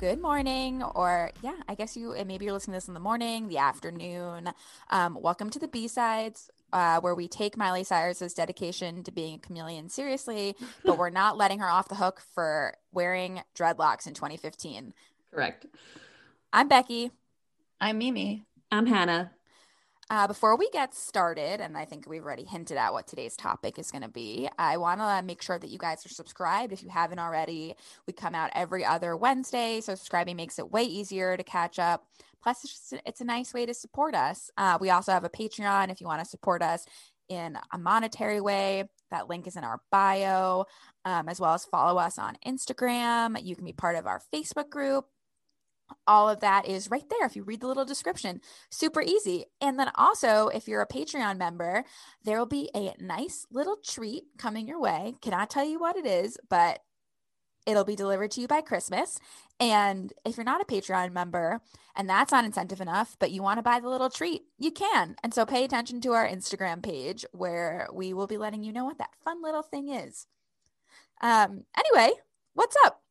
Hello. Good morning, or yeah, I guess you and maybe you're listening to this in the morning, the afternoon. Um, welcome to the B sides, uh, where we take Miley Cyrus's dedication to being a chameleon seriously, but we're not letting her off the hook for wearing dreadlocks in 2015. Correct. I'm Becky. I'm Mimi. I'm Hannah. Uh, before we get started, and I think we've already hinted at what today's topic is going to be, I want to make sure that you guys are subscribed if you haven't already. We come out every other Wednesday, so subscribing makes it way easier to catch up. Plus, it's, just, it's a nice way to support us. Uh, we also have a Patreon if you want to support us in a monetary way. That link is in our bio, um, as well as follow us on Instagram. You can be part of our Facebook group all of that is right there if you read the little description. Super easy. And then also, if you're a Patreon member, there will be a nice little treat coming your way. Cannot tell you what it is, but it'll be delivered to you by Christmas. And if you're not a Patreon member and that's not incentive enough, but you want to buy the little treat, you can. And so pay attention to our Instagram page where we will be letting you know what that fun little thing is. Um, anyway, what's up?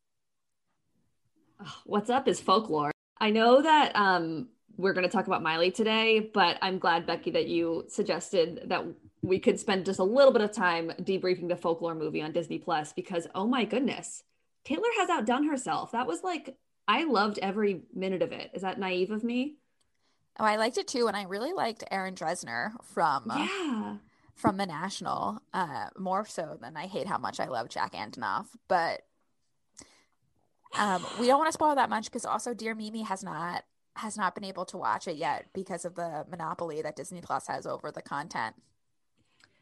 What's up is folklore. I know that um, we're going to talk about Miley today, but I'm glad, Becky, that you suggested that we could spend just a little bit of time debriefing the folklore movie on Disney Plus because, oh my goodness, Taylor has outdone herself. That was like, I loved every minute of it. Is that naive of me? Oh, I liked it too. And I really liked Aaron Dessner from. Uh, yeah. From the National, uh, more so than I hate how much I love Jack Antonoff, but um, we don't want to spoil that much because also Dear Mimi has not has not been able to watch it yet because of the monopoly that Disney Plus has over the content.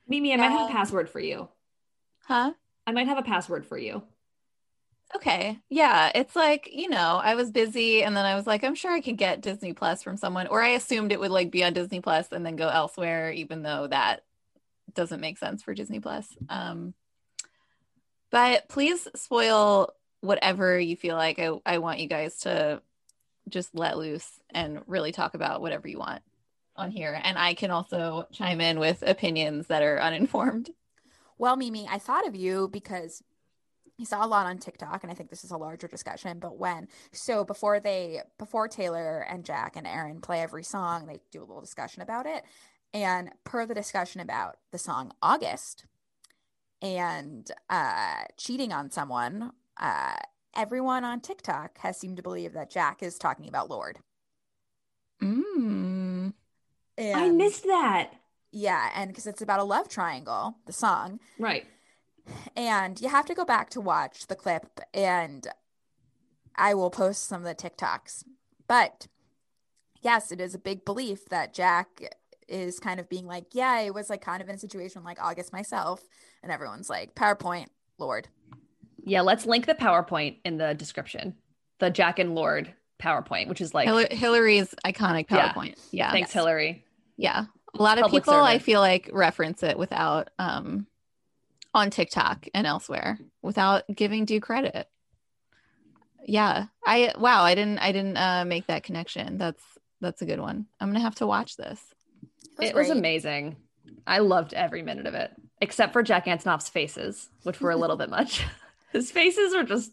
Mimi, I might have a password for you. Huh? I might have a password for you. Okay. Yeah. It's like, you know, I was busy and then I was like, I'm sure I could get Disney Plus from someone, or I assumed it would like be on Disney Plus and then go elsewhere, even though that doesn't make sense for Disney Plus. Um, but please spoil whatever you feel like I, I want you guys to just let loose and really talk about whatever you want on here. And i can also chime in with opinions that are uninformed. Well mimi i thought of you because you saw a lot on tiktok and i think this is a larger discussion but when so before they before taylor and jack and aaron play every song they do a little discussion about it. And per the discussion about the song august and uh cheating on someone uh, everyone on TikTok has seemed to believe that Jack is talking about Lorde. Mm. And, I missed that. Yeah, and because it's about a love triangle, the song. Right. And you have to go back to watch the clip, and I will post some of the TikToks. But yes, it is a big belief that Jack is kind of being like, yeah, I was like kind of in a situation like August myself. And everyone's like, PowerPoint, Lorde. Yeah, let's link the PowerPoint in the description. The Jack and Lorde PowerPoint, which is like Hillary's iconic PowerPoint. Yeah. yeah. Thanks, yes. Hillary. Yeah. A lot of Public people servant. I feel like reference it without um on TikTok and elsewhere without giving due credit. Yeah. I wow, I didn't I didn't uh make that connection. That's that's a good one. I'm going to have to watch this. Was, it was amazing. I loved every minute of it, except for Jack Antonoff's faces, which were a little bit much. His faces are just,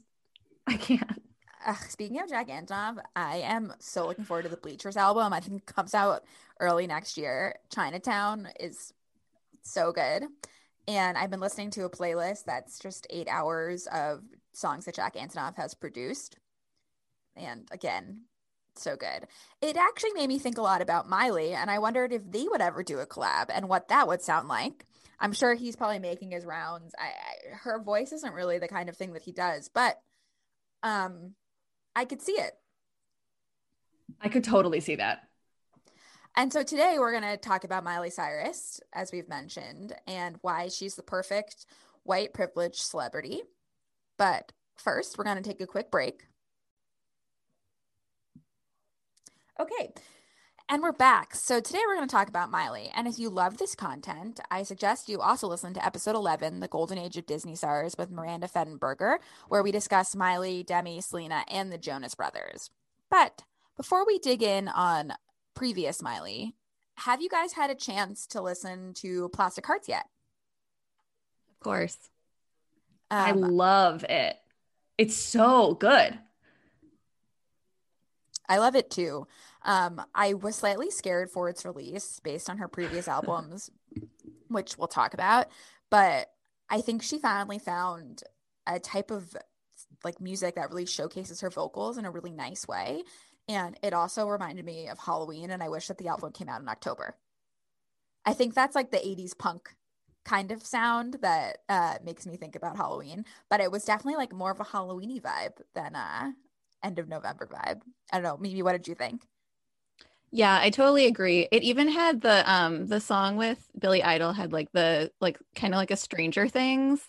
I can't. Uh, speaking of Jack Antonoff, I am so looking forward to the Bleachers album. I think it comes out early next year. Chinatown is so good. And I've been listening to a playlist that's just eight hours of songs that Jack Antonoff has produced. And again, so good. It actually made me think a lot about Miley, and I wondered if they would ever do a collab and what that would sound like. I'm sure he's probably making his rounds. I, I, her voice isn't really the kind of thing that he does, but um, I could see it. I could totally see that. And so today we're going to talk about Miley Cyrus, as we've mentioned, and why she's the perfect white privileged celebrity. But first, we're going to take a quick break. Okay, and we're back. So today we're going to talk about Miley. And if you love this content, I suggest you also listen to episode 11, The Golden Age of Disney Stars with Miranda Fettenberger, where we discuss Miley, Demi, Selena, and the Jonas Brothers. But before we dig in on previous Miley, have you guys had a chance to listen to Plastic Hearts yet? Of course. Um, I love it. It's so good. I love it too. Um, I was slightly scared for its release based on her previous albums, which we'll talk about. But I think she finally found a type of like music that really showcases her vocals in a really nice way. And it also reminded me of Halloween, and I wish that the album came out in October. I think that's like the 80s punk kind of sound that uh, makes me think about Halloween, but it was definitely like more of a Halloweeny vibe than a end of November vibe. I don't know. Maybe what did you think? Yeah, I totally agree. It even had the um the song with Billy Idol had like the like kind of like a Stranger Things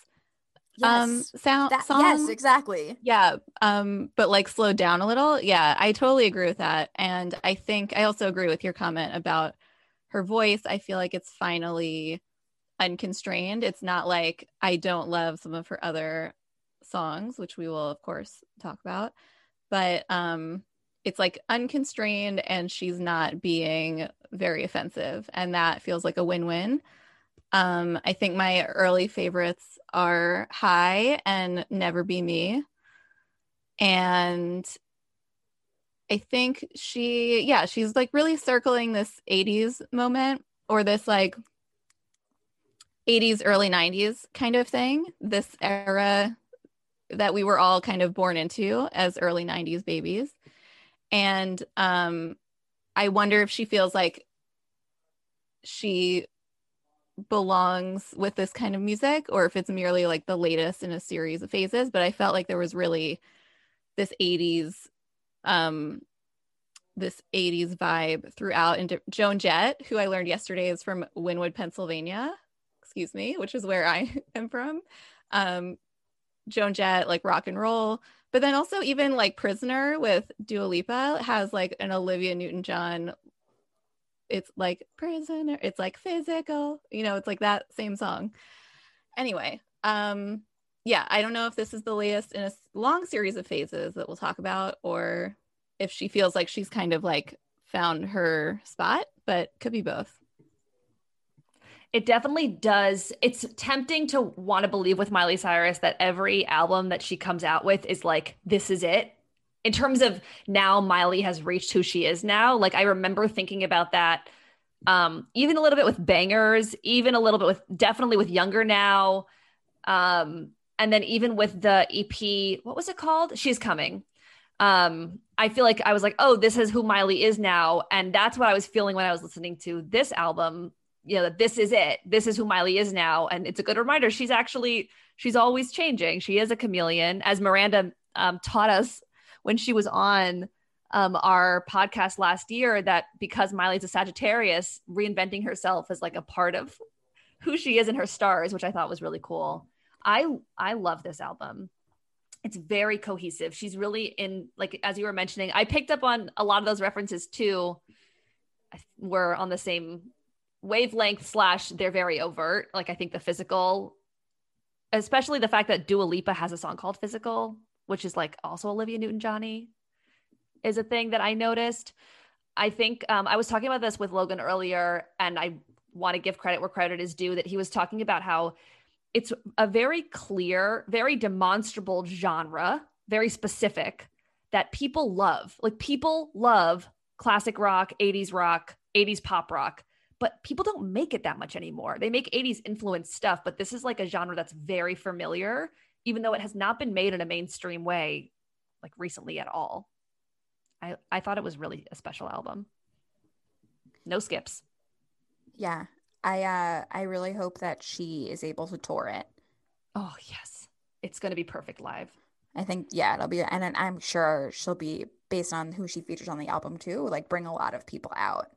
um sound That, song. yes, exactly. Yeah, um but like slowed down a little. Yeah, I totally agree with that. And I think I also agree with your comment about her voice. I feel like it's finally unconstrained. It's not like I don't love some of her other songs, which we will of course talk about, but um it's like unconstrained and she's not being very offensive and that feels like a win-win. Um I think my early favorites are High and Never Be Me. And I think she yeah, she's like really circling this 80s moment or this like 80s early 90s kind of thing this era that we were all kind of born into as early 90s babies and um i wonder if she feels like she belongs with this kind of music or if it's merely like the latest in a series of phases but i felt like there was really this 80s um this 80s vibe throughout and joan jett who i learned yesterday is from Wynnewood pennsylvania excuse me, which is where I am from. Um, Joan Jett, like rock and roll, but then also even like Prisoner with Dua Lipa has like an Olivia Newton John. It's like prisoner. It's like physical. You know, it's like that same song. Anyway, um, yeah, I don't know if this is the latest in a long series of phases that we'll talk about, or if she feels like she's kind of like found her spot, but could be both it definitely does. It's tempting to want to believe with Miley Cyrus that every album that she comes out with is like, this is it. In terms of now, Miley has reached who she is now. Like, I remember thinking about that um, even a little bit with Bangerz, even a little bit with definitely with Younger Now. Um, and then even with the EP, what was it called? She's Coming. Um, I feel like I was like, oh, this is who Miley is now. And that's what I was feeling when I was listening to this album you know that this is it. This is who miley is now. And it's a good reminder. She's actually she's always changing. She is a chameleon as miranda um, taught us when she was on um, our podcast last year that because miley's a sagittarius reinventing herself is like a part of who she is in her stars which i thought was really cool. I i love this album. It's very cohesive. She's really in like as you were mentioning i picked up on a lot of those references too. We're on the same wavelength slash they're very overt. Like I think the physical, especially the fact that Dua Lipa has a song called Physical, which is like also Olivia Newton Johnny, is a thing that I noticed. I think um, I was talking about this with Logan earlier, and I want to give credit where credit is due that he was talking about how it's a very clear, very demonstrable genre, very specific that people love. Like people love classic rock, 80s rock, 80s pop rock but people don't make it that much anymore. They make 80s influenced stuff, but this is like a genre that's very familiar, even though it has not been made in a mainstream way like recently at all. I, I thought it was really a special album. No skips. Yeah. I uh I really hope that she is able to tour it. Oh yes. It's gonna be perfect live. I think yeah, it'll be and then I'm sure she'll be based on who she features on the album too, like bring a lot of people out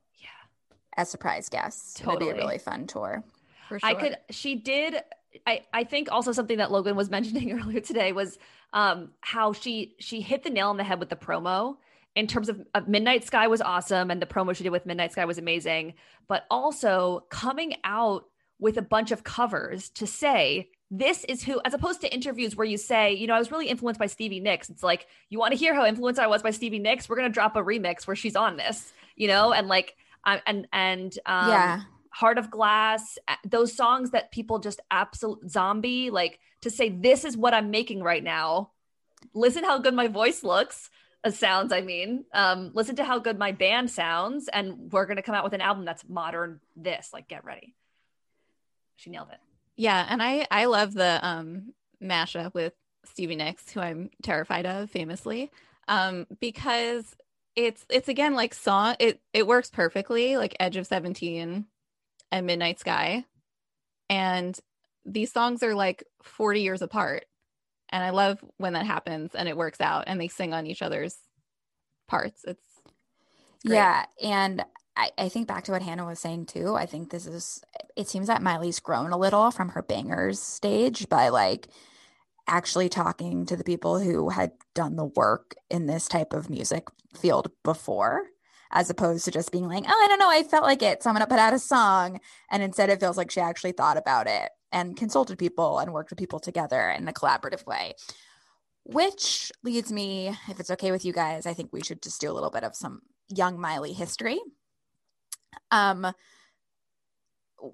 as surprise guests. Totally. It'll be a really fun tour. for sure. I could she did I I think also something that Logan was mentioning earlier today was um how she she hit the nail on the head with the promo in terms of uh, Midnight Sky was awesome and the promo she did with Midnight Sky was amazing, but also coming out with a bunch of covers to say this is who, as opposed to interviews where you say, you know, I was really influenced by Stevie Nicks. It's like, you want to hear how influenced I was by Stevie Nicks? We're going to drop a remix where she's on this, you know, and like, and, and, um, yeah. Heart of Glass, those songs that people just absolute zombie, like to say, this is what I'm making right now. listen how good my voice looks uh, sounds i mean. Um listen to how good my band sounds and we're gonna come out with an album that's modern this. Like get ready. She nailed it. Yeah, and I I love the um mashup with Stevie Nicks, who I'm terrified of, famously, um, because it's it's again like song. It it works perfectly, like Edge of Seventeen and Midnight Sky, and these songs are like 40 years apart, and I love when that happens and it works out, and they sing on each other's parts. It's. Yeah. And I, I think back to what Hannah was saying too. I think this is, it seems that Miley's grown a little from her Bangerz stage by like actually talking to the people who had done the work in this type of music field before, as opposed to just being like, oh, I don't know, I felt like it. So I'm going to put out a song. And instead, it feels like she actually thought about it and consulted people and worked with people together in a collaborative way. Which leads me, if it's okay with you guys, I think we should just do a little bit of some young Miley history. Um,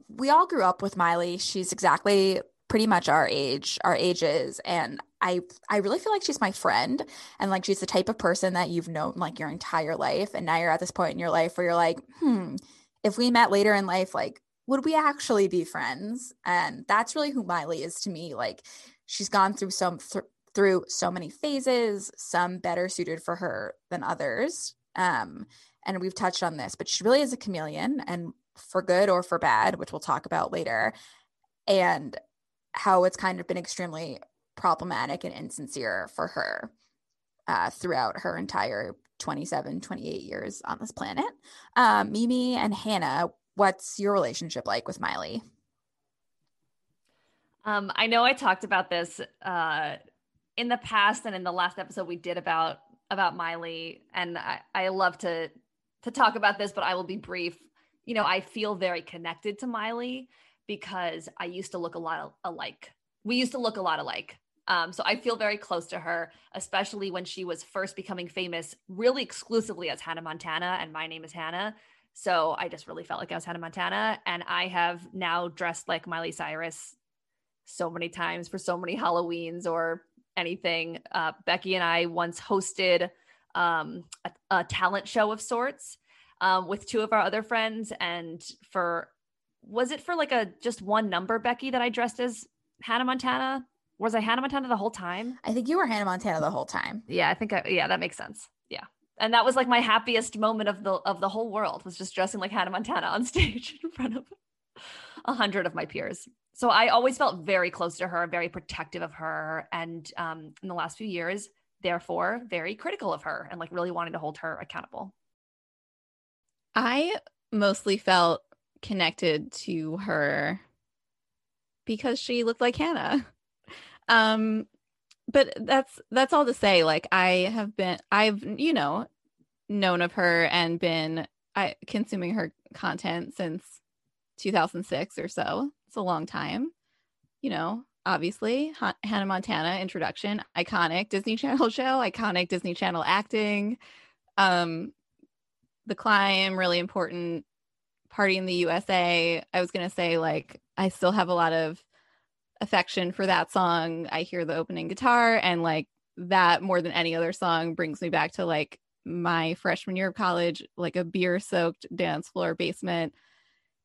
we all grew up with Miley. She's exactly pretty much our age, our ages, and I I really feel like she's my friend and like she's the type of person that you've known like your entire life and now you're at this point in your life where you're like, "Hmm, if we met later in life like would we actually be friends?" And that's really who Miley is to me. Like she's gone through some th- through so many phases, some better suited for her than others. Um and we've touched on this, but she really is a chameleon and for good or for bad, which we'll talk about later, and how it's kind of been extremely problematic and insincere for her uh, throughout her entire 27, 28 years on this planet. Um, Mimi and Hannah, what's your relationship like with Miley? Um, I know I talked about this uh, in the past and in the last episode we did about about Miley, and I, I love to to talk about this, but I will be brief. You know, I feel very connected to Miley because I used to look a lot alike. We used to look a lot alike. Um, so I feel very close to her, especially when she was first becoming famous, really exclusively as Hannah Montana, and my name is Hannah. So I just really felt like I was Hannah Montana, and I have now dressed like Miley Cyrus so many times for so many Halloweens or anything. Uh, Becky and I once hosted um, a, a talent show of sorts um, with two of our other friends. And for, was it for like a just one number, Becky, that I dressed as Hannah Montana? Was I Hannah Montana the whole time? I think you were Hannah Montana the whole time. Yeah, I think I, yeah, that makes sense. Yeah. And that was like my happiest moment of the of the whole world was just dressing like Hannah Montana on stage in front of a hundred of my peers. So I always felt very close to her, very protective of her, and um, in the last few years, therefore, very critical of her and like really wanting to hold her accountable. I mostly felt connected to her because she looked like Hannah. Um but that's that's all to say like I have been I've you know known of her and been I consuming her content since 2006 or so. It's a long time. You know, obviously Han- Hannah Montana introduction, iconic Disney Channel show, iconic Disney Channel acting. Um the climb really important party in the USA. I was going to say like I still have a lot of affection for that song. I hear the opening guitar and like that more than any other song brings me back to like my freshman year of college, like a beer soaked dance floor basement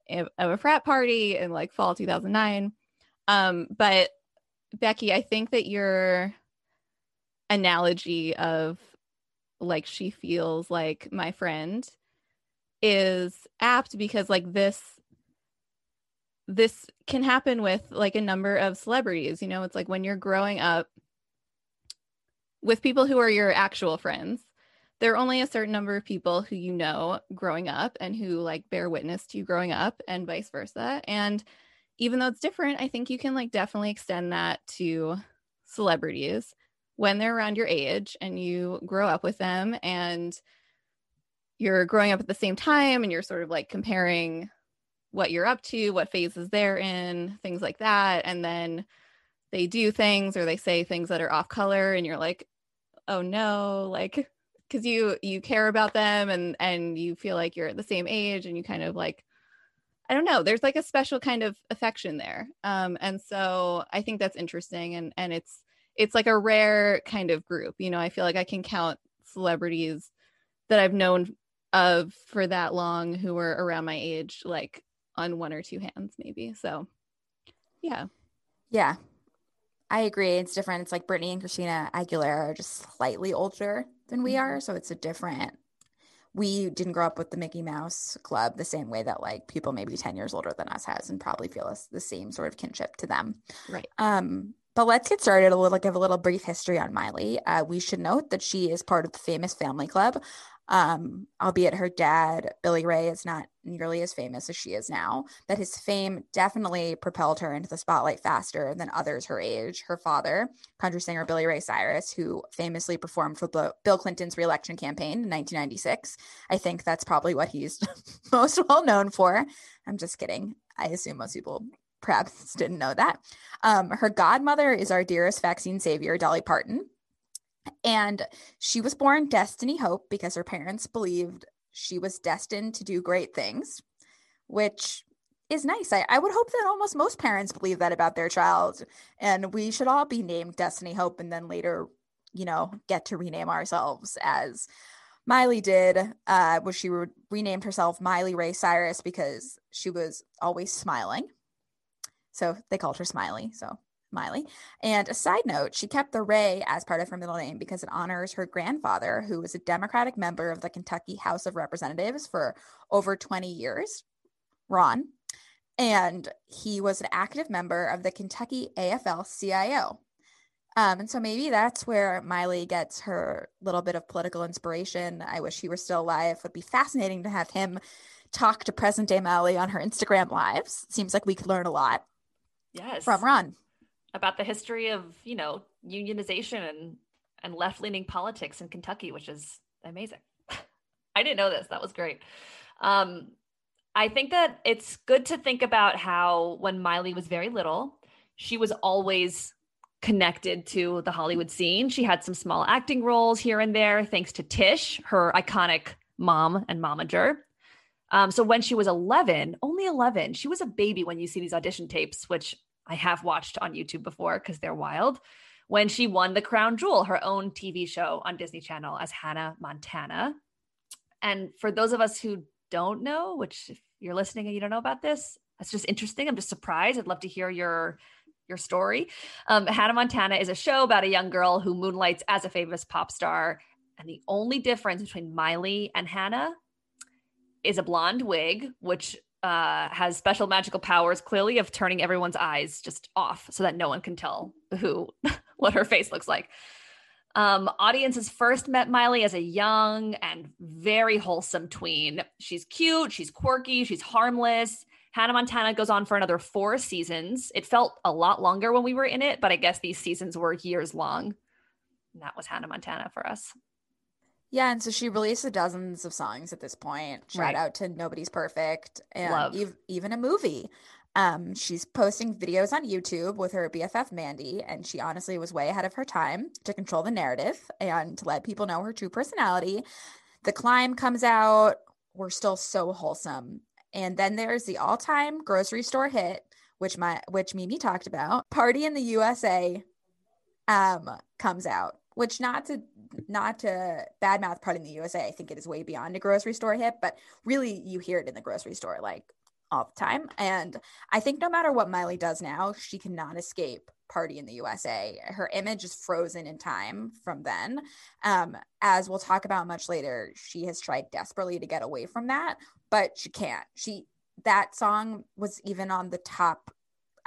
of a frat party in like fall 2009. Um, but Becky, I think that your analogy of like she feels like my friend is apt because like this this can happen with like a number of celebrities you know? It's like when you're growing up with people who are your actual friends there are only a certain number of people who you know growing up and who like bear witness to you growing up and vice versa. And even though it's different i think you can like definitely extend that to celebrities when they're around your age and you grow up with them and you're growing up at the same time and you're sort of like comparing what you're up to, what phases they're in, things like that. And then they do things or they say things that are off color and you're like, oh no, like because you you care about them and and you feel like you're at the same age and you kind of like I don't know, there's like a special kind of affection there. Um and so I think that's interesting and and it's it's like a rare kind of group. You know, I feel like I can count celebrities that I've known of for that long who were around my age, like on one or two hands, maybe. So, yeah. Yeah. I agree. It's different. It's like Britney and Christina Aguilera are just slightly older than we are. So it's a different. We didn't grow up with the Mickey Mouse Club the same way that like people maybe 10 years older than us has and probably feel us the same sort of kinship to them. Right. Um, but let's get started. A little give a little brief history on Miley. Uh, we should note that she is part of the famous Family Club, um, albeit her dad, Billy Ray, is not nearly as famous as she is now. That his fame definitely propelled her into the spotlight faster than others her age. Her father, country singer Billy Ray Cyrus, who famously performed for Bill Clinton's reelection campaign in 1996. I think that's probably what he's most well known for. I'm just kidding. I assume most people perhaps didn't know that. Um, her godmother is our dearest vaccine savior, Dolly Parton. And she was born Destiny Hope because her parents believed she was destined to do great things, which is nice. I, I would hope that almost most parents believe that about their child. And we should all be named Destiny Hope and then later, you know, get to rename ourselves as Miley did, uh, where she re- renamed herself Miley Ray Cyrus because she was always smiling. So they called her Smiley. So Miley. And a side note, she kept the Ray as part of her middle name because it honors her grandfather, who was a Democratic member of the Kentucky House of Representatives for over 20 years, Ron. And he was an active member of the Kentucky AFL CIO. Um, and so maybe that's where Miley gets her little bit of political inspiration. I wish he were still alive. It would be fascinating to have him talk to present day Miley on her Instagram lives. Seems like we could learn a lot. Yes. From Ron about the history of you know unionization and and left leaning politics in Kentucky, which is amazing. I didn't know this. That was great. Um, I think that it's good to think about how when Miley was very little, she was always connected to the Hollywood scene. She had some small acting roles here and there, thanks to Tish, her iconic mom and momager. Um, so when she was 11, only 11, she was a baby when you see these audition tapes, which I have watched on YouTube before because they're wild. When she won the Crown Jewel, her own TV show on Disney Channel as Hannah Montana. And for those of us who don't know, which if you're listening and you don't know about this, that's just interesting. I'm just surprised. I'd love to hear your your story. Um, Hannah Montana is a show about a young girl who moonlights as a famous pop star. And the only difference between Miley and Hannah is a blonde wig, which uh, has special magical powers, clearly of turning everyone's eyes just off so that no one can tell who what her face looks like. Um, audiences first met Miley as a young and very wholesome tween. She's cute, she's quirky, she's harmless. Hannah Montana goes on for another four seasons. It felt a lot longer when we were in it, but I guess these seasons were years long. And that was Hannah Montana for us. Yeah, and so she released dozens of songs at this point. Shout right. out to Nobody's Perfect and ev- even a movie. Um, she's posting videos on YouTube with her BFF Mandy, and she honestly was way ahead of her time to control the narrative and to let people know her true personality. The climb comes out. We're still so wholesome. And then there's the all-time grocery store hit, which my which Mimi talked about. Party in the USA um comes out which not to not to badmouth Party in the USA. I think it is way beyond a grocery store hit, but really you hear it in the grocery store like all the time. And I think no matter what Miley does now, she cannot escape Party in the USA. Her image is frozen in time from then. Um, as we'll talk about much later, she has tried desperately to get away from that, but she can't. She that song was even on the top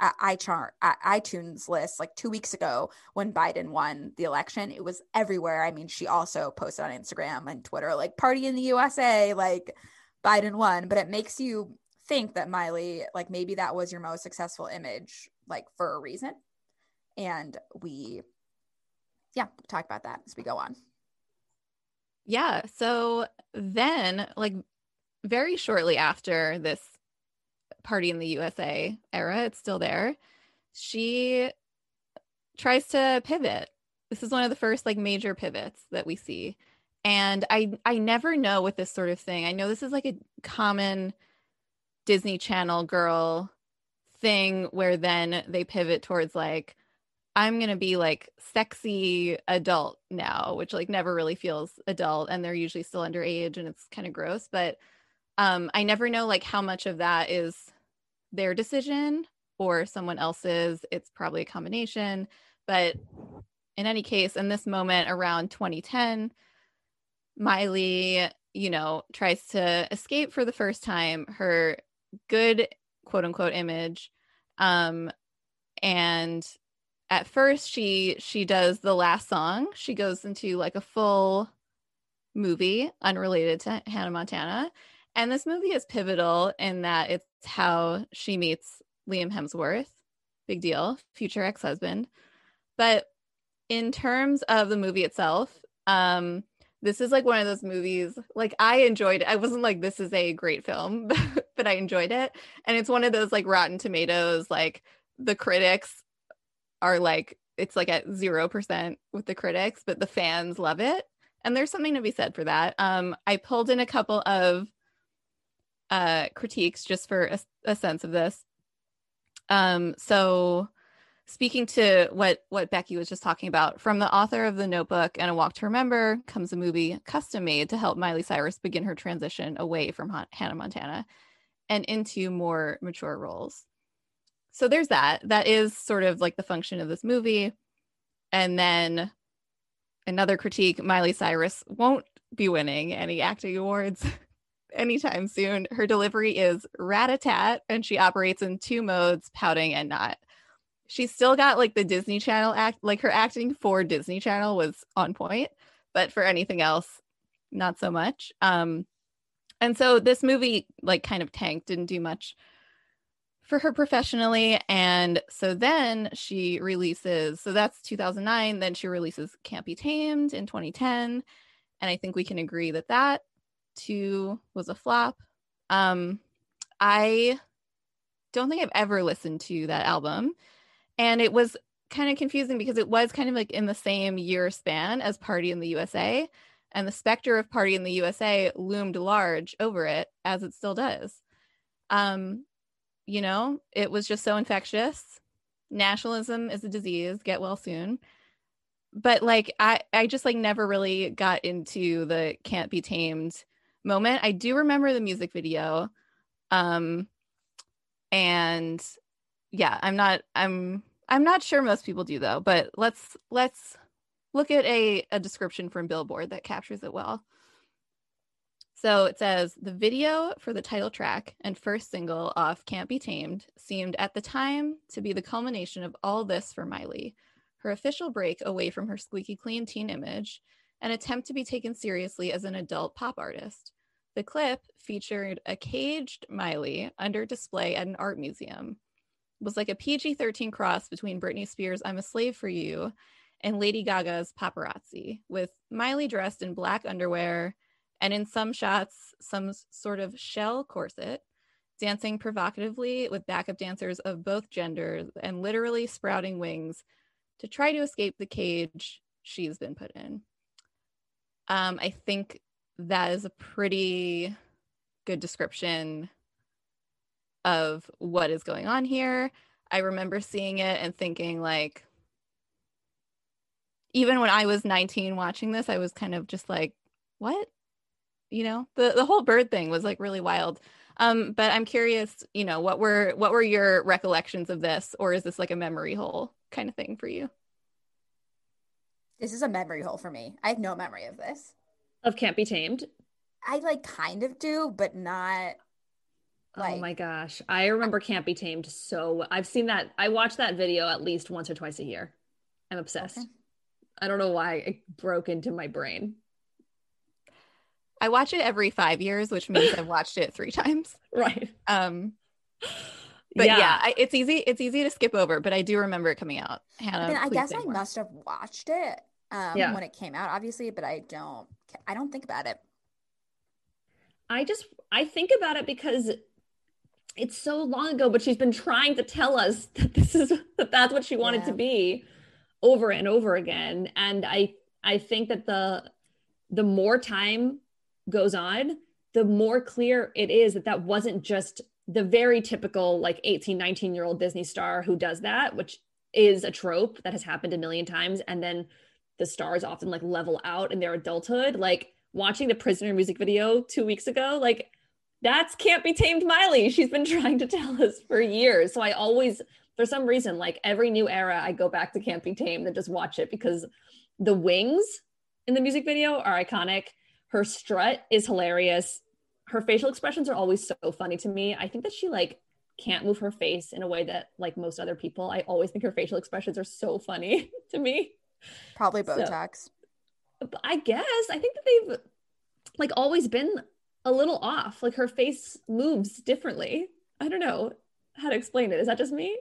iTunes list like two weeks ago when Biden won the election. It was everywhere. I mean, she also posted on Instagram and Twitter, like party in the USA, like Biden won. But it makes you think that Miley, like maybe that was your most successful image, like for a reason. And we, yeah, talk about that as we go on. Yeah. So then, like, very shortly after this Party in the USA era, it's still there. She tries to pivot. This is one of the first like major pivots that we see. And I I never know with this sort of thing. I know this is like a common Disney Channel girl thing where then they pivot towards like I'm going to be like sexy adult now, which like never really feels adult and they're usually still underage and it's kind of gross, but um I never know like how much of that is their decision or someone else's. It's probably a combination, but in any case, in this moment around 2010, Miley, you know, tries to escape for the first time her good quote unquote image. Um and at first she she does the last song. She goes into like a full movie unrelated to hannah montana and this movie is pivotal in that it's how she meets liam hemsworth. Big deal. Future ex-husband. But in terms of the movie itself um this is like one of those movies like i enjoyed it. I wasn't like this is a great film but i enjoyed it. And it's one of those like rotten tomatoes like the critics are like it's like at 0% with the critics but the fans love it. And there's something to be said for that. Um i pulled in a couple of uh critiques just for a, a sense of this. Um so speaking to what what becky was just talking about from the author of the notebook and a walk to remember comes a movie custom made to help miley cyrus begin her transition away from hannah montana and into more mature roles. So there's that. That is sort of like the function of this movie. And then another critique miley cyrus won't be winning any acting awards anytime soon her delivery is rat-a-tat and she operates in two modes pouting and not she's still got like the disney channel act like her acting for disney channel was on point but for anything else not so much um and so this movie like kind of tanked didn't do much for her professionally. And so then she releases, so that's 2009. Then she releases Can't Be Tamed in 2010. And I think we can agree that that too was a flop. Um, I don't think I've ever listened to that album. And it was kind of confusing because it was kind of like in the same year span as Party in the USA. And the specter of Party in the USA loomed large over it, as it still does. Um, you know, it was just so infectious. Nationalism is a disease, get well soon. But like I I just like never really got into the can't be tamed moment. I do remember the music video. Um and yeah, I'm not I'm I'm not sure most people do though, but let's let's look at a a description from Billboard that captures it well. So it says the video for the title track and first single off Can't Be Tamed seemed at the time to be the culmination of all this for Miley, her official break away from her squeaky clean teen image, an attempt to be taken seriously as an adult pop artist. The clip featured a caged Miley under display at an art museum. It was like a PG 13 cross between Britney Spears' I'm a Slave for You and Lady Gaga's Paparazzi, with Miley dressed in black underwear and in some shots, some sort of shell corset, dancing provocatively with backup dancers of both genders and literally sprouting wings to try to escape the cage she's been put in. Um, I think that is a pretty good description of what is going on here. I remember seeing it and thinking, like, even when I was 19 watching this, I was kind of just like, what? you know the the whole bird thing was like really wild um but i'm curious you know what were what were your recollections of this or is this like a memory hole kind of thing for you this is a memory hole for me i have no memory of this of can't be tamed i like kind of do but not like, oh my gosh i remember can't be tamed so i've seen that i watch that video at least once or twice a year i'm obsessed okay. i don't know why it broke into my brain I watch it every five years, which means I've watched it three times. Right. Um, but yeah, yeah I, it's easy. It's easy to skip over, but I do remember it coming out. Hannah, I, mean, I guess I more. must have watched it um, yeah. when it came out, obviously, but I don't. I don't think about it. I just I think about it because it's so long ago, but she's been trying to tell us that this is that that's what she wanted yeah. to be over and over again. And I I think that the the more time goes on, the more clear it is that that wasn't just the very typical like 18, 19 year old Disney star who does that, which is a trope that has happened a million times and then the stars often like level out in their adulthood. Like watching the prisoner music video two weeks ago like that's can't be tamed miley. She's been trying to tell us for years. So i always for some reason like every new era i go back to can't be tamed and just watch it because the wings in the music video are iconic. Her strut is hilarious. Her facial expressions are always so funny to me. I think that she like can't move her face in a way that like most other people. I always think her facial expressions are so funny to me Probably Botox. So, I guess I think that they've like always been a little off. Like her face moves differently. I don't know how to explain it. Is that just me?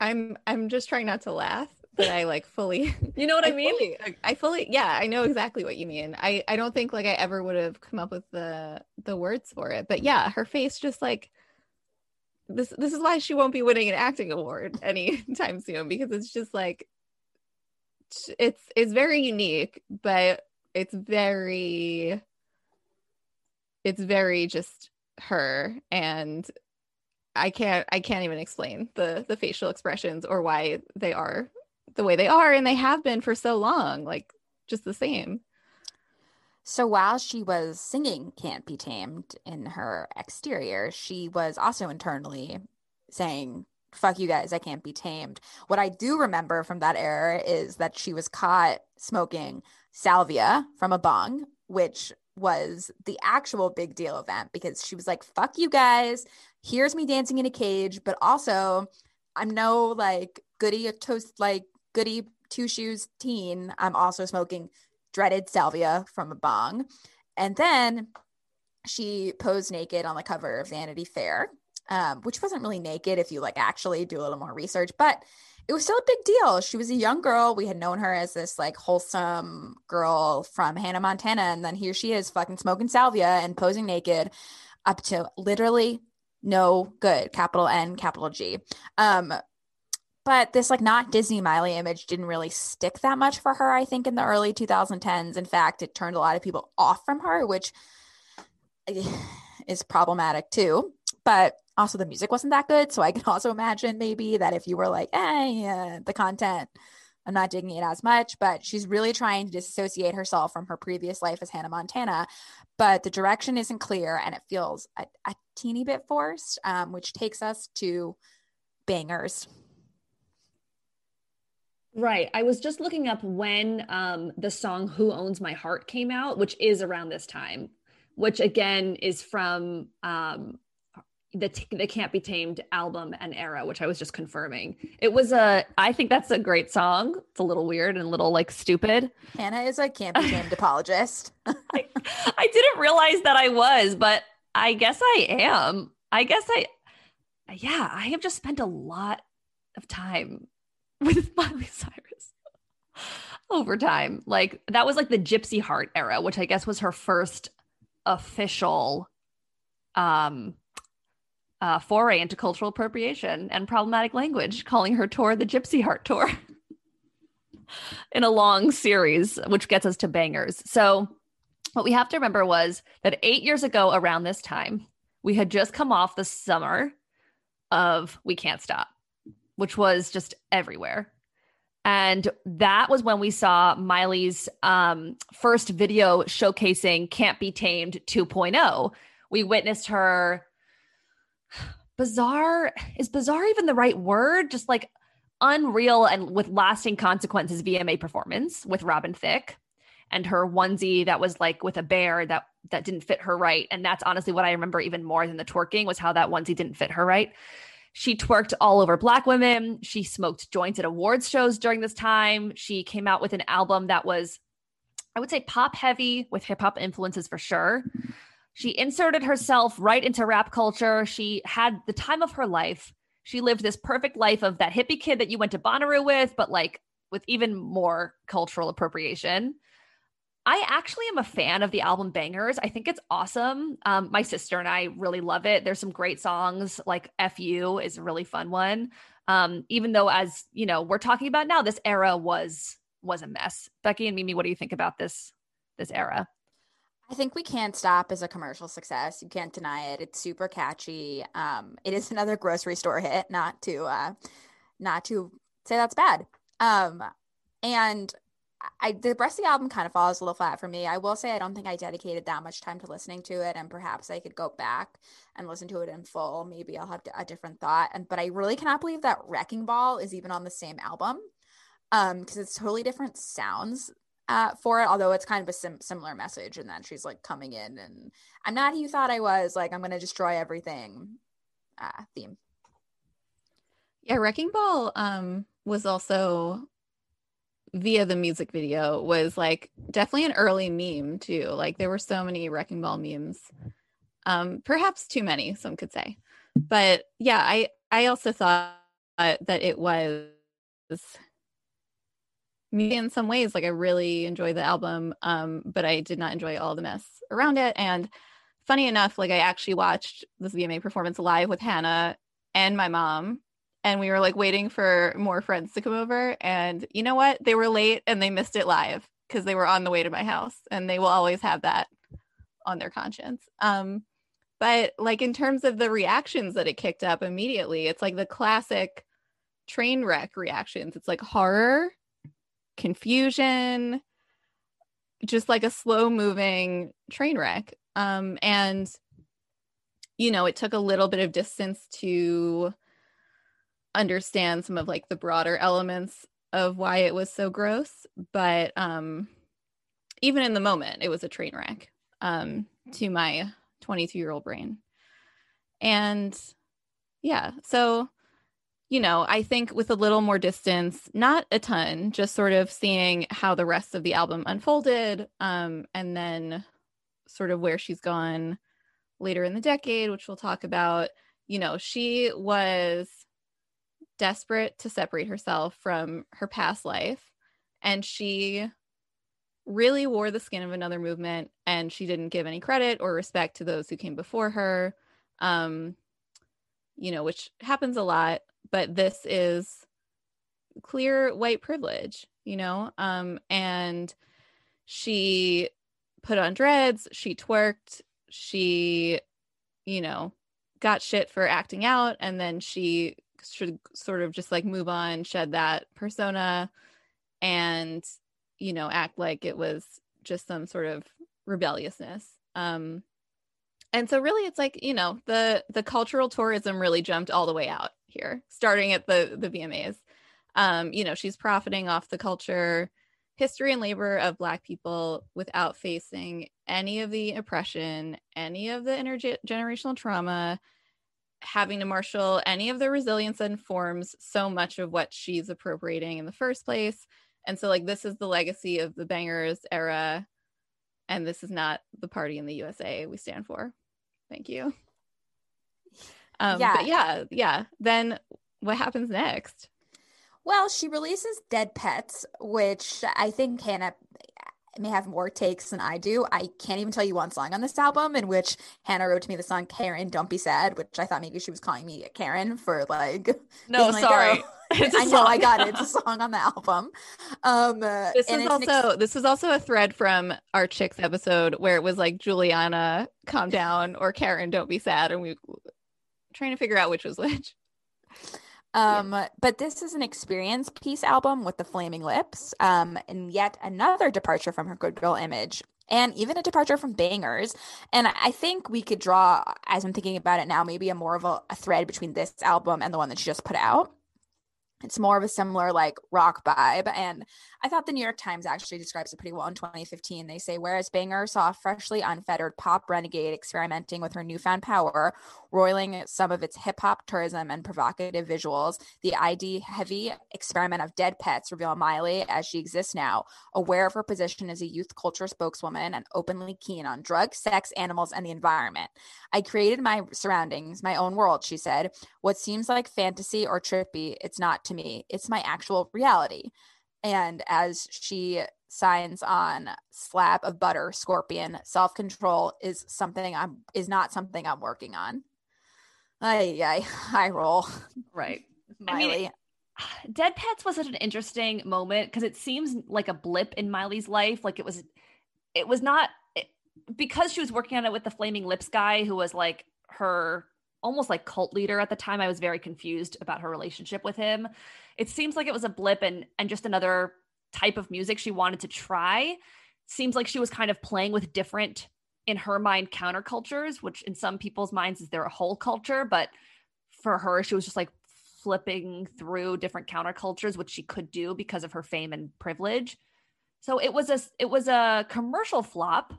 I'm I'm just trying not to laugh, but I like fully You know what I, I mean? Fully, I fully yeah, I know exactly what you mean. I I don't think like I ever would have come up with the the words for it. But yeah, her face just like this this is why she won't be winning an acting award anytime soon because it's just like it's it's very unique, but it's very it's very just her and I can't I can't even explain the the facial expressions or why they are the way they are and they have been for so long like just the same. So while she was singing Can't Be Tamed in her exterior, she was also internally saying fuck you guys, I can't be tamed. What I do remember from that era is that she was caught smoking salvia from a bong, which was the actual big deal event because she was like, fuck you guys. Here's me dancing in a cage, but also I'm no like goody toast, like goody two shoes teen. I'm also smoking dreaded salvia from a bong. And then she posed naked on the cover of Vanity Fair um, which wasn't really naked if you like actually do a little more research, but it was still a big deal. She was a young girl. We had known her as this like wholesome girl from Hannah Montana. And then here she is fucking smoking salvia and posing naked up to literally no good, capital N, capital G. Um, but this like not Disney Miley image didn't really stick that much for her, I think, in the early 2010s. In fact, it turned a lot of people off from her, which is problematic too. But also the music wasn't that good. So I can also imagine maybe that if you were like, hey, uh, the content, I'm not digging it as much, but she's really trying to disassociate herself from her previous life as Hannah Montana. But the direction isn't clear and it feels a, a teeny bit forced, um, which takes us to Bangerz. Right. I was just looking up when um, the song Who Owns My Heart came out, which is around this time, which again is from um, the t- the can't be tamed album and era which i was just confirming. It was a i think that's a great song. It's a little weird and a little like stupid. Hannah is a can't be tamed apologist. I, I didn't realize that i was but i guess i am. I guess i yeah i have just spent a lot of time with miley cyrus. Over time. Like that was like the gypsy heart era which i guess was her first official um uh, foray into cultural appropriation and problematic language, calling her tour the Gypsy Heart Tour in a long series, which gets us to Bangerz. So, what we have to remember was that eight years ago, around this time, we had just come off the summer of We Can't Stop, which was just everywhere. And that was when we saw Miley's um, first video showcasing Can't Be Tamed 2.0. We witnessed her bizarre is bizarre even the right word? Just like unreal and with lasting consequences vma performance with robin thicke and her onesie that was like with a bear that that didn't fit her right. And that's honestly what i remember even more than the twerking was how that onesie didn't fit her right. She twerked all over black women. She smoked joints at awards shows during this time. She came out with an album that was i would say pop heavy with hip hop influences for sure she inserted herself right into rap culture. She had the time of her life. She lived this perfect life of that hippie kid that you went to Bonnaroo with, but like with even more cultural appropriation. I actually am a fan of the album Bangerz. I think it's awesome. Um, my sister and I really love it. There's some great songs, like "Fu" is a really fun one. Um, even though, as you know, we're talking about now, this era was was a mess. Becky and Mimi, what do you think about this this era? I think we can't stop as a commercial success. You can't deny it. It's super catchy. Um, it is another grocery store hit. Not to, uh, not to say that's bad. Um, and I the rest of the album kind of falls a little flat for me. I will say I don't think I dedicated that much time to listening to it, and perhaps I could go back and listen to it in full. Maybe I'll have a different thought. And but I really cannot believe that Wrecking Ball is even on the same album, um, because it's totally different sounds uh, for it. Although it's kind of a sim- similar message, and then she's like coming in and I'm not who you thought I was. Like I'm gonna destroy everything. Uh, theme. Yeah, Wrecking Ball um was also via the music video was like definitely an early meme too. Like there were so many Wrecking Ball memes. Um, perhaps too many, some could say. But yeah, I I also thought that it was me in some ways. Like I really enjoyed the album, um, but I did not enjoy all the mess around it. And funny enough, like I actually watched this VMA performance live with Hannah and my mom and we were like waiting for more friends to come over and you know what they were late and they missed it live because they were on the way to my house and they will always have that on their conscience um but like in terms of the reactions that it kicked up immediately it's like the classic train wreck reactions it's like horror confusion just like a slow moving train wreck. Um and you know it took a little bit of distance to understand some of like the broader elements of why it was so gross. But um even in the moment it was a train wreck um to my 22 year old brain. And yeah so you know i think with a little more distance not a ton just sort of seeing how the rest of the album unfolded um and then sort of where she's gone later in the decade which we'll talk about. You know she was desperate to separate herself from her past life and she really wore the skin of another movement and she didn't give any credit or respect to those who came before her um you know which happens a lot but this is clear white privilege you know um and she put on dreads she twerked she you know got shit for acting out and then she should sort of just like move on, shed that persona, and you know act like it was just some sort of rebelliousness. Um, and so really, it's like you know the the cultural tourism really jumped all the way out here, starting at the the VMAs. Um, you know, she's profiting off the culture, history, and labor of Black people without facing any of the oppression, any of the intergenerational trauma, having to marshal any of the resilience that informs so much of what she's appropriating in the first place. And so, like, this is the legacy of the Bangerz era. And this is not the party in the USA we stand for. Thank you. Um, yeah. But yeah, yeah. Then what happens next? Well, she releases Dead Petz, which I think Hannah may have more takes than I do. I can't even tell you one song on this album in which Hannah wrote to me the song Karen, Don't Be Sad, which I thought maybe she was calling me Karen for like No, like, sorry. Oh. I know I got it. It's a song on the album. Um This is also ex- this is also a thread from our chicks episode where it was like Juliana, calm down, or Karen, don't be sad. And we trying to figure out which was which. Um, yeah. But this is an experience piece album with the Flaming Lips, um, and yet another departure from her good girl image, and even a departure from Bangerz. And I think we could draw, as I'm thinking about it now, maybe a more of a, a thread between this album and the one that she just put out. It's more of a similar like rock vibe. And I thought the New York Times actually describes it pretty well in 2015. They say, whereas Bangerz saw a freshly unfettered pop renegade experimenting with her newfound power, roiling some of its hip hop tourism and provocative visuals, the ID heavy experiment of Dead Petz reveal Miley as she exists now, aware of her position as a youth culture spokeswoman and openly keen on drugs, sex, animals, and the environment. I created my surroundings, my own world, she said. What seems like fantasy or trippy, it's not to me, it's my actual reality. And as she signs on slab of butter scorpion self control is something i'm is not something i'm working on i i i roll right miley I mean, Dead Petz was such an interesting moment because it seems like a blip in miley's life like it was it was not it, because she was working on it with the flaming lips guy who was like her almost like cult leader at the time. I was very confused about her relationship with him. It seems like it was a blip and and just another type of music she wanted to try. Seems like she was kind of playing with different in her mind countercultures, which in some people's minds is their whole culture, but for her she was just like flipping through different countercultures which she could do because of her fame and privilege. So it was a it was a commercial flop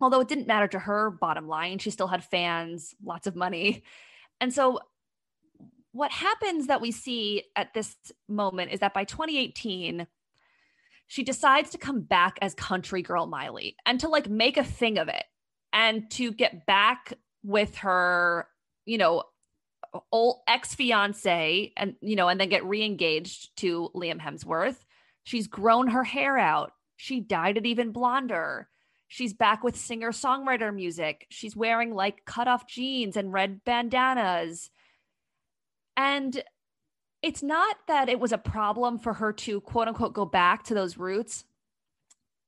although it didn't matter to her bottom line she still had fans lots of money and so what happens that we see at this moment is that by 2018 she decides to come back as country girl miley and to like make a thing of it and to get back with her you know old ex-fiance and you know and then get re-engaged to liam hemsworth she's grown her hair out she dyed it even blonder She's back with singer songwriter music. She's wearing like cut off jeans and red bandanas. And it's not that it was a problem for her to quote unquote go back to those roots,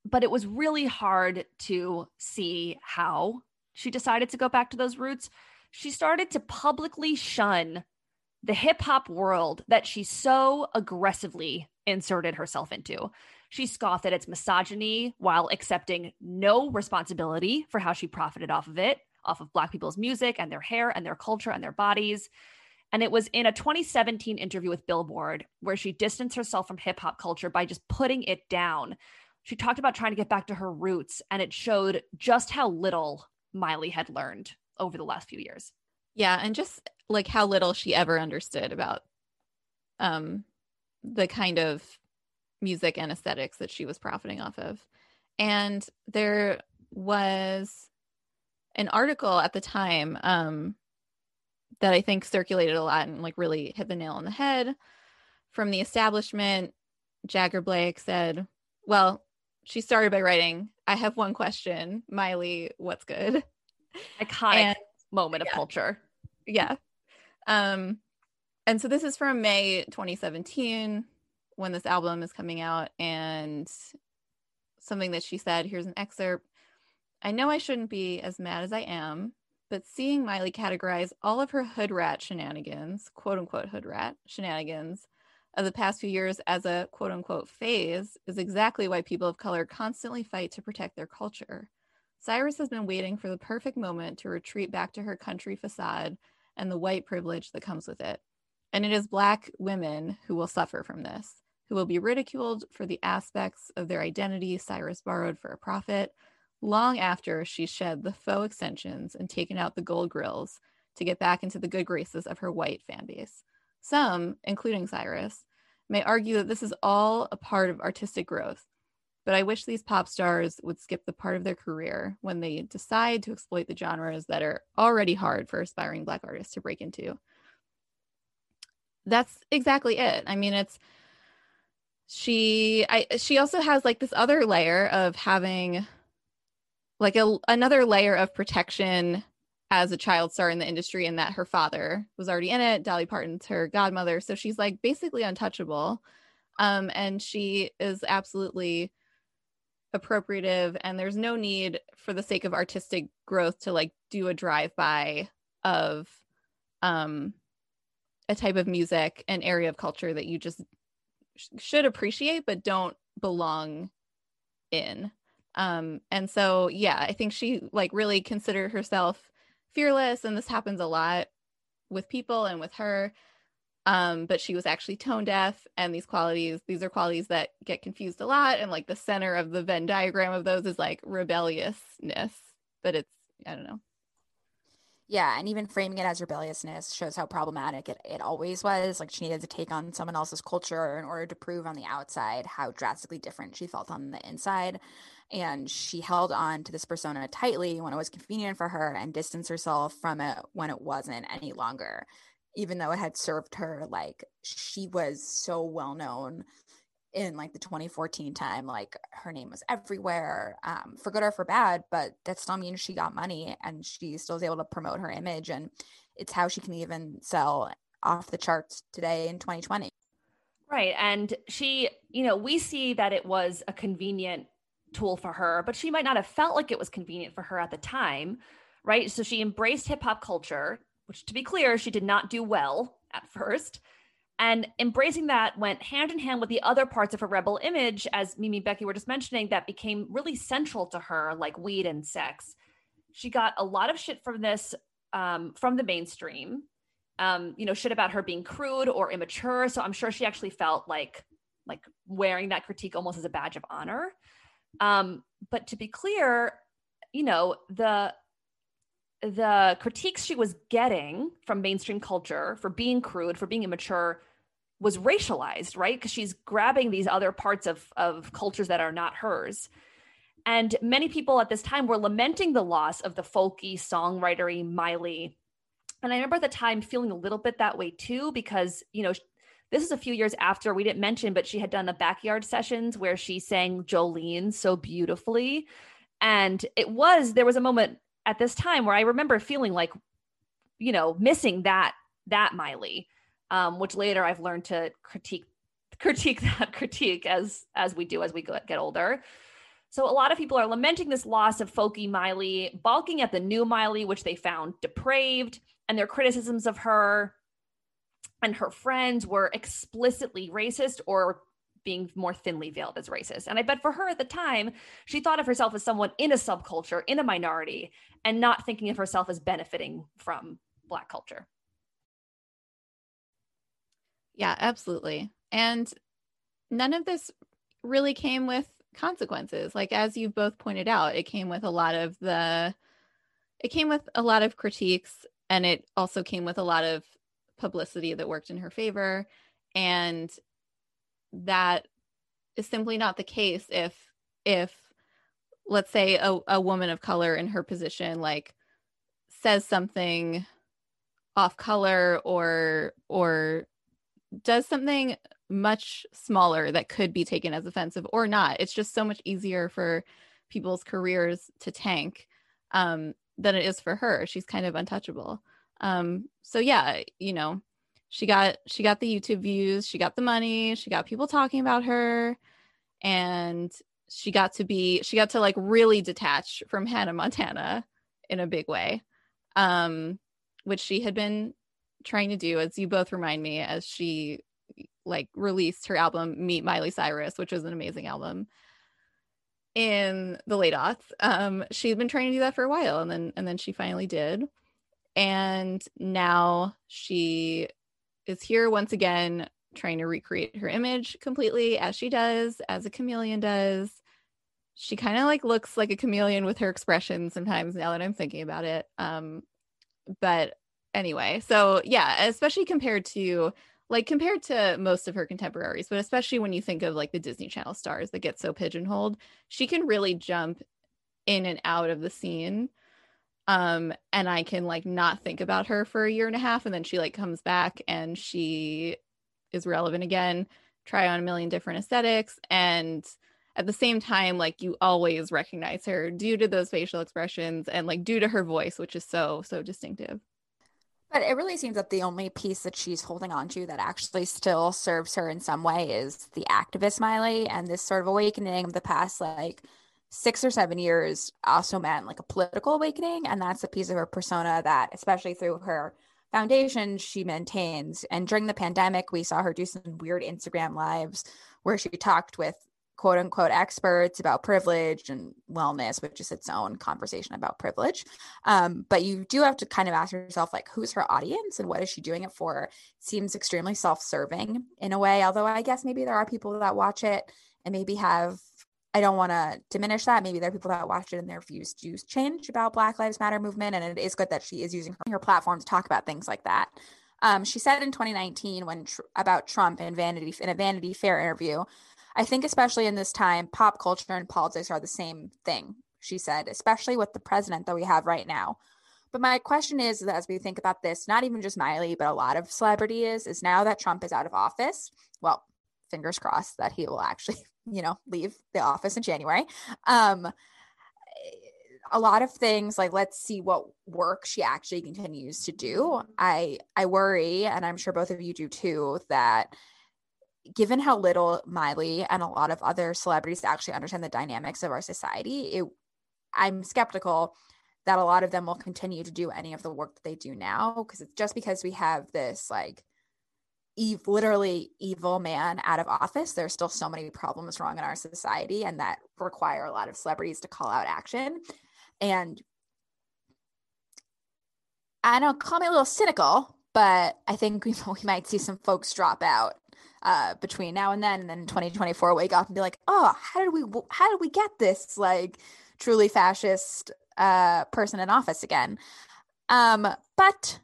but it was really hard to see how she decided to go back to those roots. She started to publicly shun the hip hop world that she so aggressively inserted herself into. She scoffed at its misogyny while accepting no responsibility for how she profited off of it, off of Black people's music and their hair and their culture and their bodies. And it was in a 2017 interview with Billboard where she distanced herself from hip hop culture by just putting it down. She talked about trying to get back to her roots, and it showed just how little Miley had learned over the last few years. Yeah, and just like how little she ever understood about um the kind of music and aesthetics that she was profiting off of. And there was an article at the time um, that I think circulated a lot and like really hit the nail on the head from the establishment. Jagger Blake said, Well, she started by writing, I have one question, Miley, what's good? Iconic and, moment of yeah. culture. Yeah. Um, and so this is from May 2017 when this album is coming out and something that she said here's an excerpt i know i shouldn't be as mad as i am but seeing miley categorize all of her hood rat shenanigans quote unquote hood rat shenanigans of the past few years as a quote unquote phase is exactly why people of color constantly fight to protect their culture. Cyrus has been waiting for the perfect moment to retreat back to her country facade and the white privilege that comes with it. And it is black women who will suffer from this who will be ridiculed for the aspects of their identity Cyrus borrowed for a profit, long after she shed the faux extensions and taken out the gold grills to get back into the good graces of her white fan base. Some, including Cyrus, may argue that this is all a part of artistic growth, but I wish these pop stars would skip the part of their career when they decide to exploit the genres that are already hard for aspiring Black artists to break into. That's exactly it. I mean, it's she i she also has like this other layer of having like a another layer of protection as a child star in the industry and that her father was already in it dolly parton's her godmother. So she's like basically untouchable. Um and she is absolutely appropriative and there's no need for the sake of artistic growth to like do a drive by of um a type of music an area of culture that you just should appreciate but don't belong in um and so yeah i think she like really considered herself fearless and this happens a lot with people and with her um but she was actually tone deaf and these qualities these are qualities that get confused a lot and like the center of the venn diagram of those is like rebelliousness but it's i don't know yeah, and even framing it as rebelliousness shows how problematic it, it always was. Like she needed to take on someone else's culture in order to prove on the outside how drastically different she felt on the inside. And she held on to this persona tightly when it was convenient for her and distanced herself from it when it wasn't any longer, even though it had served her. Like she was so well known in like the 2014 time like her name was everywhere um, for good or for bad but that still means she got money and she still was able to promote her image and it's how she can even sell off the charts today in 2020 right and she you know we see that it was a convenient tool for her but she might not have felt like it was convenient for her at the time right so she embraced hip hop culture which to be clear, she did not do well at first. And embracing that went hand in hand with the other parts of her rebel image, as Mimi Becky were just mentioning, that became really central to her, like weed and sex. She got a lot of shit from this um, from the mainstream, um, you know, shit about her being crude or immature. So I'm sure she actually felt like like wearing that critique almost as a badge of honor. Um, but to be clear, you know, the the critiques she was getting from mainstream culture for being crude, for being immature, was racialized, right? Because she's grabbing these other parts of, of cultures that are not hers. And many people at this time were lamenting the loss of the folky, songwritery Miley. And I remember at the time feeling a little bit that way too, because, you know, this is a few years after we didn't mention, but she had done the backyard sessions where she sang Jolene so beautifully. And it was, there was a moment at this time where I remember feeling like, you know, missing that that Miley, um, which later I've learned to critique critique that critique as as we do as we get older. So a lot of people are lamenting this loss of folky Miley, balking at the new Miley, which they found depraved, and their criticisms of her and her friends were explicitly racist or being more thinly veiled as racist. And I bet for her at the time, she thought of herself as someone in a subculture, in a minority, and not thinking of herself as benefiting from Black culture. Yeah, absolutely. And none of this really came with consequences. Like, as you both pointed out, it came with a lot of the, it came with a lot of critiques and it also came with a lot of publicity that worked in her favor. And that is simply not the case if if let's say a, a woman of color in her position like says something off color or or does something much smaller that could be taken as offensive or not. It's just so much easier for people's careers to tank um, than it is for her. She's kind of untouchable um, so yeah you know she got she got the youtube views she got the money she got people talking about her and she got to be she got to like really detach from hannah montana in a big way um which she had been trying to do as you both remind me as she like released her album meet miley cyrus which was an amazing album in the late aughts. Um she'd been trying to do that for a while and then and then she finally did and now she is here once again trying to recreate her image completely as she does, as a chameleon does. She kind of like looks like a chameleon with her expression sometimes now that I'm thinking about it. Um, but anyway, so yeah, especially compared to like compared to most of her contemporaries, but especially when you think of like the Disney Channel stars that get so pigeonholed, she can really jump in and out of the scene um and i can like not think about her for a year and a half and then she like comes back and she is relevant again try on a million different aesthetics and at the same time like you always recognize her due to those facial expressions and like due to her voice which is so so distinctive. But it really seems that the only piece that she's holding on to that actually still serves her in some way is the activist Miley and this sort of awakening of the past like six or seven years also meant like a political awakening. And that's a piece of her persona that, especially through her foundation, she maintains. And during the pandemic, we saw her do some weird Instagram lives where she talked with quote unquote experts about privilege and wellness, which is its own conversation about privilege. Um, but you do have to kind of ask yourself, like, who's her audience and what is she doing it for? Seems extremely self serving in a way, although I guess maybe there are people that watch it and maybe have I don't want to diminish that. Maybe there are people that watch it and their views do change about Black Lives Matter movement. And it is good that she is using her, her platform to talk about things like that. Um, she said in 2019 when tr- about Trump in Vanity in a Vanity Fair interview, I think especially in this time, pop culture and politics are the same thing. She said, especially with the president that we have right now. But my question is, as we think about this, not even just Miley, but a lot of celebrities, is now that Trump is out of office. Well, fingers crossed that he will actually you know, leave the office in January. Um, a lot of things like let's see what work she actually continues to do. I I worry, and I'm sure both of you do too, that given how little Miley and a lot of other celebrities actually understand the dynamics of our society, it I'm skeptical that a lot of them will continue to do any of the work that they do now because it's just because we have this like ev- literally evil man out of office there's still so many problems wrong in our society and that require a lot of celebrities to call out action and i don't call me a little cynical but i think we, we might see some folks drop out uh, between now and then and then 2024 wake up and be like oh how did we how did we get this like truly fascist uh, person in office again. Um, but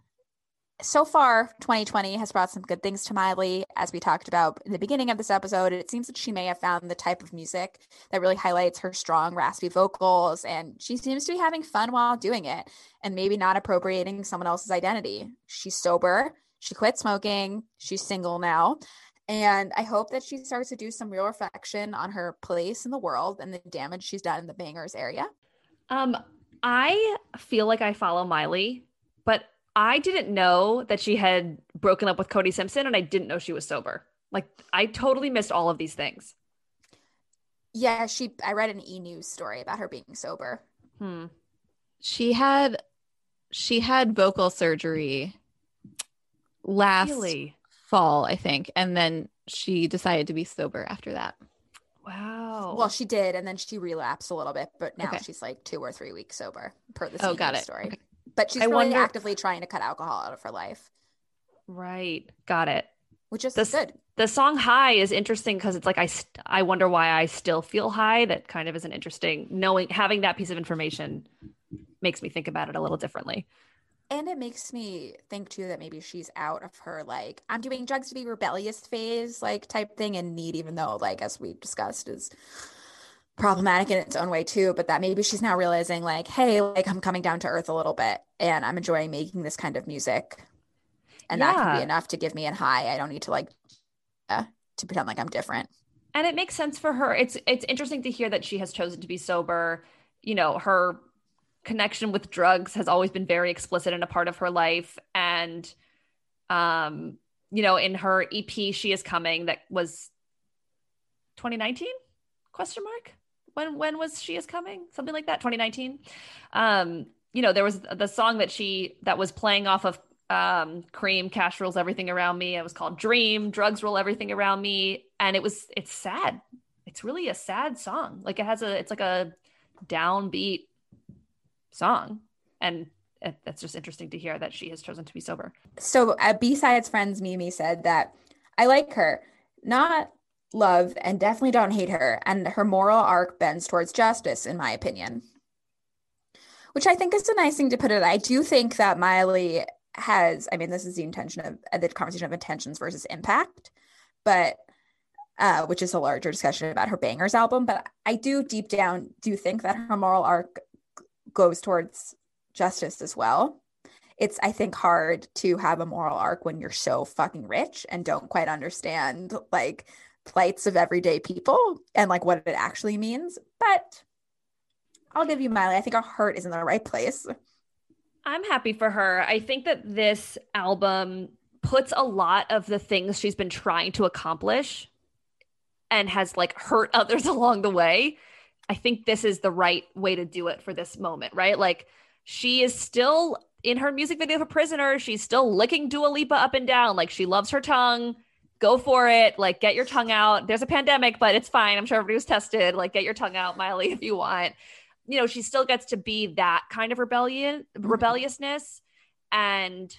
so far, 2020 has brought some good things to Miley. As we talked about in the beginning of this episode, it seems that she may have found the type of music that really highlights her strong, raspy vocals, and she seems to be having fun while doing it and maybe not appropriating someone else's identity. She's sober, she quit smoking, she's single now. And I hope that she starts to do some real reflection on her place in the world and the damage she's done in the Bangerz area. Um, I feel like I follow Miley, I didn't know that she had broken up with Cody Simpson and I didn't know she was sober. Like I totally missed all of these things. Yeah, she I read an e-news story about her being sober. Hmm. She had she had vocal surgery last Really? fall, I think, and then she decided to be sober after that. Wow. Well, she did, and then she relapsed a little bit, but now Okay. she's like two or three weeks sober per the Oh, got it. story. Okay. But she's I really wonder- actively trying to cut alcohol out of her life, right. Got it. which is This- good. The song "High" is interesting because it's like I st- I wonder why I still feel high. That kind of is an interesting knowing having that piece of information makes me think about it a little differently. And it makes me think too that maybe she's out of her like I'm doing drugs to be rebellious phase like type thing and need even though like as we discussed is problematic in its own way too but that maybe she's now realizing like hey like I'm coming down to earth a little bit and I'm enjoying making this kind of music. And that can be enough to give me a high. I don't need to like uh, to pretend like I'm different. And it makes sense for her. It's it's interesting to hear that she has chosen to be sober. You know her connection with drugs has always been very explicit and a part of her life. And um you know in her ep she is coming that was 2019 question mark when when was she is coming? Something like that 2019 um you know there was the song that she that was playing off of um cream cash rules everything around me. It was called dream. Drugs rule everything around me. And it was it's sad. It's really a sad song. Like it has a it's like a downbeat song. And that's just interesting to hear that she has chosen to be sober. So uh, b-sides friends mimi said that i like her. Not love and definitely don't hate her. And her moral arc bends towards justice in my opinion. Which i think is a nice thing to put it. I do think that miley has i mean this is the intention of uh, the conversation of intentions versus impact but uh, which is a larger discussion about her Bangerz album. But i do deep down do think that her moral arc goes towards justice as well. It's i think hard to have a moral arc when you're so fucking rich and don't quite understand like plights of everyday people and like what it actually means but i'll give you miley i think our heart is in the right place I'm happy for her. I think that this album puts a lot of the things she's been trying to accomplish and has like hurt others along the way. I think this is the right way to do it for this moment, right? Like she is still in her music video for Prisoner, she's still licking Dua Lipa up and down. Like she loves her tongue. Go for it. Like get your tongue out. There's a pandemic, but it's fine. I'm sure everybody was tested. Like get your tongue out, Miley, if you want you know she still gets to be that kind of rebellion mm-hmm. rebelliousness and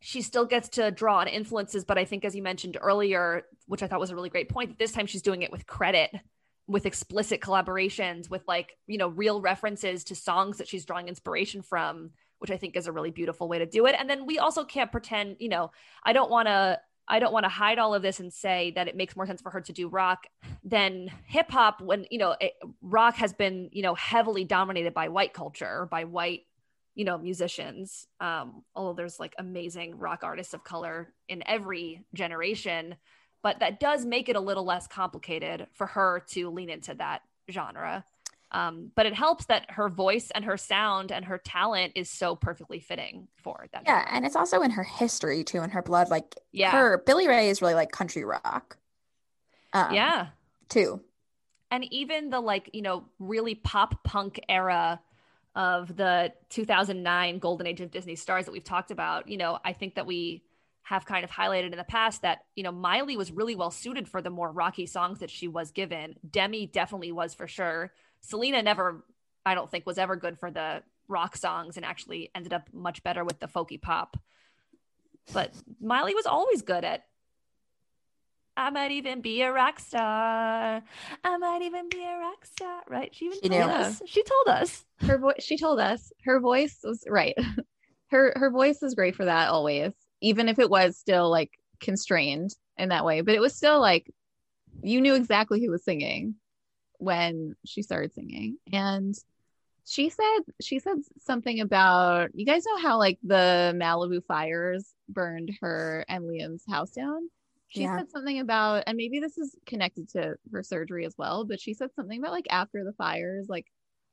she still gets to draw on influences but i think as you mentioned earlier which i thought was a really great point this time she's doing it with credit with explicit collaborations with like you know real references to songs that she's drawing inspiration from which i think is a really beautiful way to do it and then we also can't pretend you know i don't want to I don't want to hide all of this and say that it makes more sense for her to do rock than hip hop when, you know, it, rock has been, you know, heavily dominated by white culture, by white, you know, musicians. Um, although there's like amazing rock artists of color in every generation, but that does make it a little less complicated for her to lean into that genre. Um, but it helps that her voice and her sound and her talent is so perfectly fitting for that. yeah and it's also in her history too in her blood like yeah, her billy ray is really like country rock um, yeah. too and even the like you know really pop punk era of the 2009 golden age of Disney stars that we've talked about, you know, I think that we have kind of highlighted in the past that, you know, Miley was really well suited for the more rocky songs that she was given. Demi definitely was for sure. Selena never, I don't think, was ever good for the rock songs and actually ended up much better with the folky pop. But Miley was always good at I might even be a rock star. I might even be a rock star. Right? She even She told knew. us. She told us. her voice she told us her voice was right her her voice was great for that always even if it was still like constrained in that way but it was still like you knew exactly who was singing when she started singing and she said she said something about you guys know how like the malibu fires burned her and liam's house down she Yeah. said something about and maybe this is connected to her surgery as well but she said something about like after the fires like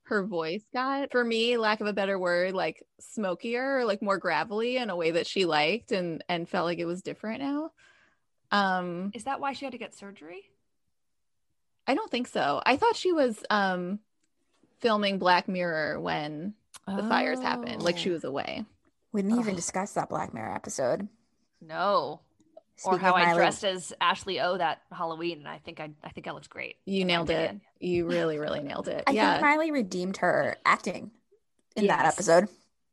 her voice got for me lack of a better word like smokier or like more gravelly in a way that she liked and and felt like it was different now um Is that why she had to get surgery? I don't think so i thought she was um filming black mirror when the fires happened like she Oh. was away We didn't even discuss that Black Mirror episode. No. or how I Miley- dressed as Ashley O that Halloween, and I think I I think I looked great. you nailed it opinion. you really really nailed it I yeah think Miley redeemed her acting in that episode.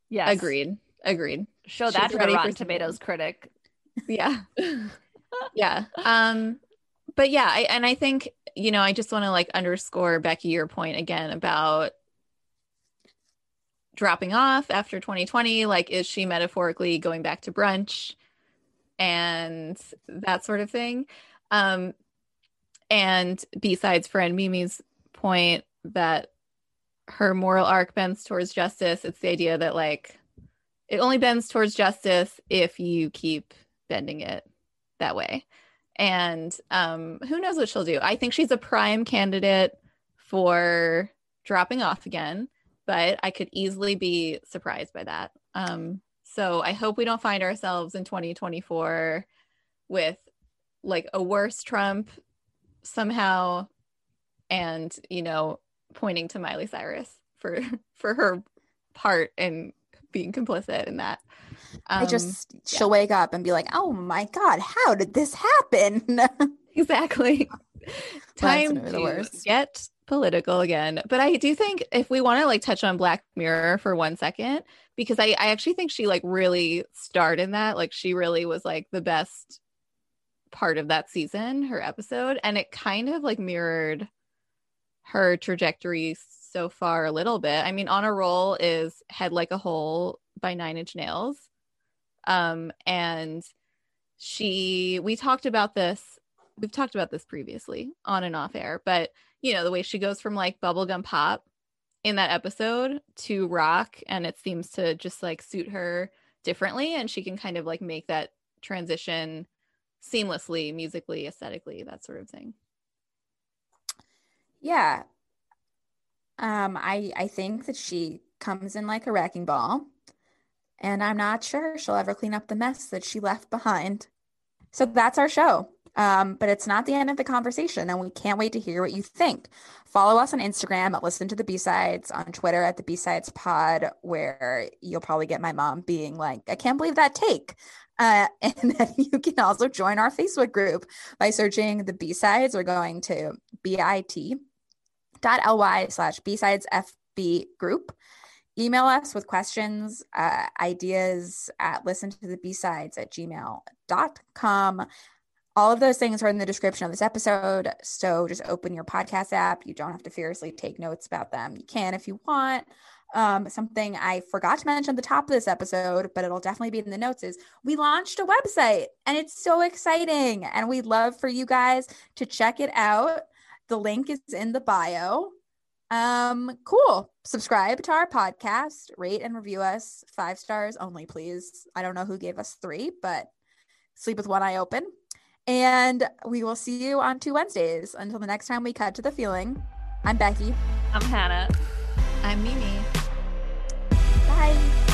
Yes, agreed agreed Show She's that to the ready for Rotten Tomatoes critic. yeah yeah um but yeah I, and i think you know i just want to like underscore becky your point again about dropping off after 2020 like is she metaphorically going back to brunch and that sort of thing? Um and B-Sides friend mimi's point that her moral arc bends towards justice it's the idea that like it only bends towards justice if you keep bending it that way and um who knows what she'll do. I think she's a prime candidate for dropping off again but i could easily be surprised by that. Um so i hope we don't find ourselves in 2024 with like a worse trump somehow and you know pointing to miley cyrus for for her part in being complicit in that I Um, just she'll wake up and be like, "Oh my god, how did this happen?" exactly. Time the worst. get political again. But i do think if we want to like touch on black mirror for one second because i i actually think she like really starred in that. Like she really was like the best part of that season her episode and it kind of like mirrored her trajectory so far a little bit. I mean on a roll is head like a hole by nine inch nails um and she we talked about this we've talked about this previously on and off air, but you know, the way she goes from like bubblegum pop in that episode to rock and it seems to just like suit her differently and she can kind of like make that transition seamlessly, musically, aesthetically, that sort of thing. yeah. Um, I I think that she comes in like a wrecking ball, and I'm not sure she'll ever clean up the mess that she left behind. So that's our show. Um, but it's not the end of the conversation, and we can't wait to hear what you think. Follow us on Instagram at Listen to the B Sides, on Twitter at the B Sides Pod, where you'll probably get my mom being like, "I can't believe that take." Uh, and then you can also join our Facebook group by searching the B Sides or going to bit dot ly slash b-sides fb group email us with questions uh, ideas at listen to the b-sides at gmail.com all of those things are in the description of this episode so just open your podcast app. You don't have to furiously take notes about them. You can if you want. Um, something i forgot to mention at the top of this episode but it'll definitely be in the notes is we launched a website and it's so exciting and we'd love for you guys to check it out. The link is in the bio. Um, cool. Subscribe to our podcast, rate and review us five stars only, please. I don't know who gave us three, but sleep with one eye open. And we will see you on two Wednesdays. Until the next time we cut to the feeling, I'm Becky. I'm Hannah. I'm Mimi. Bye.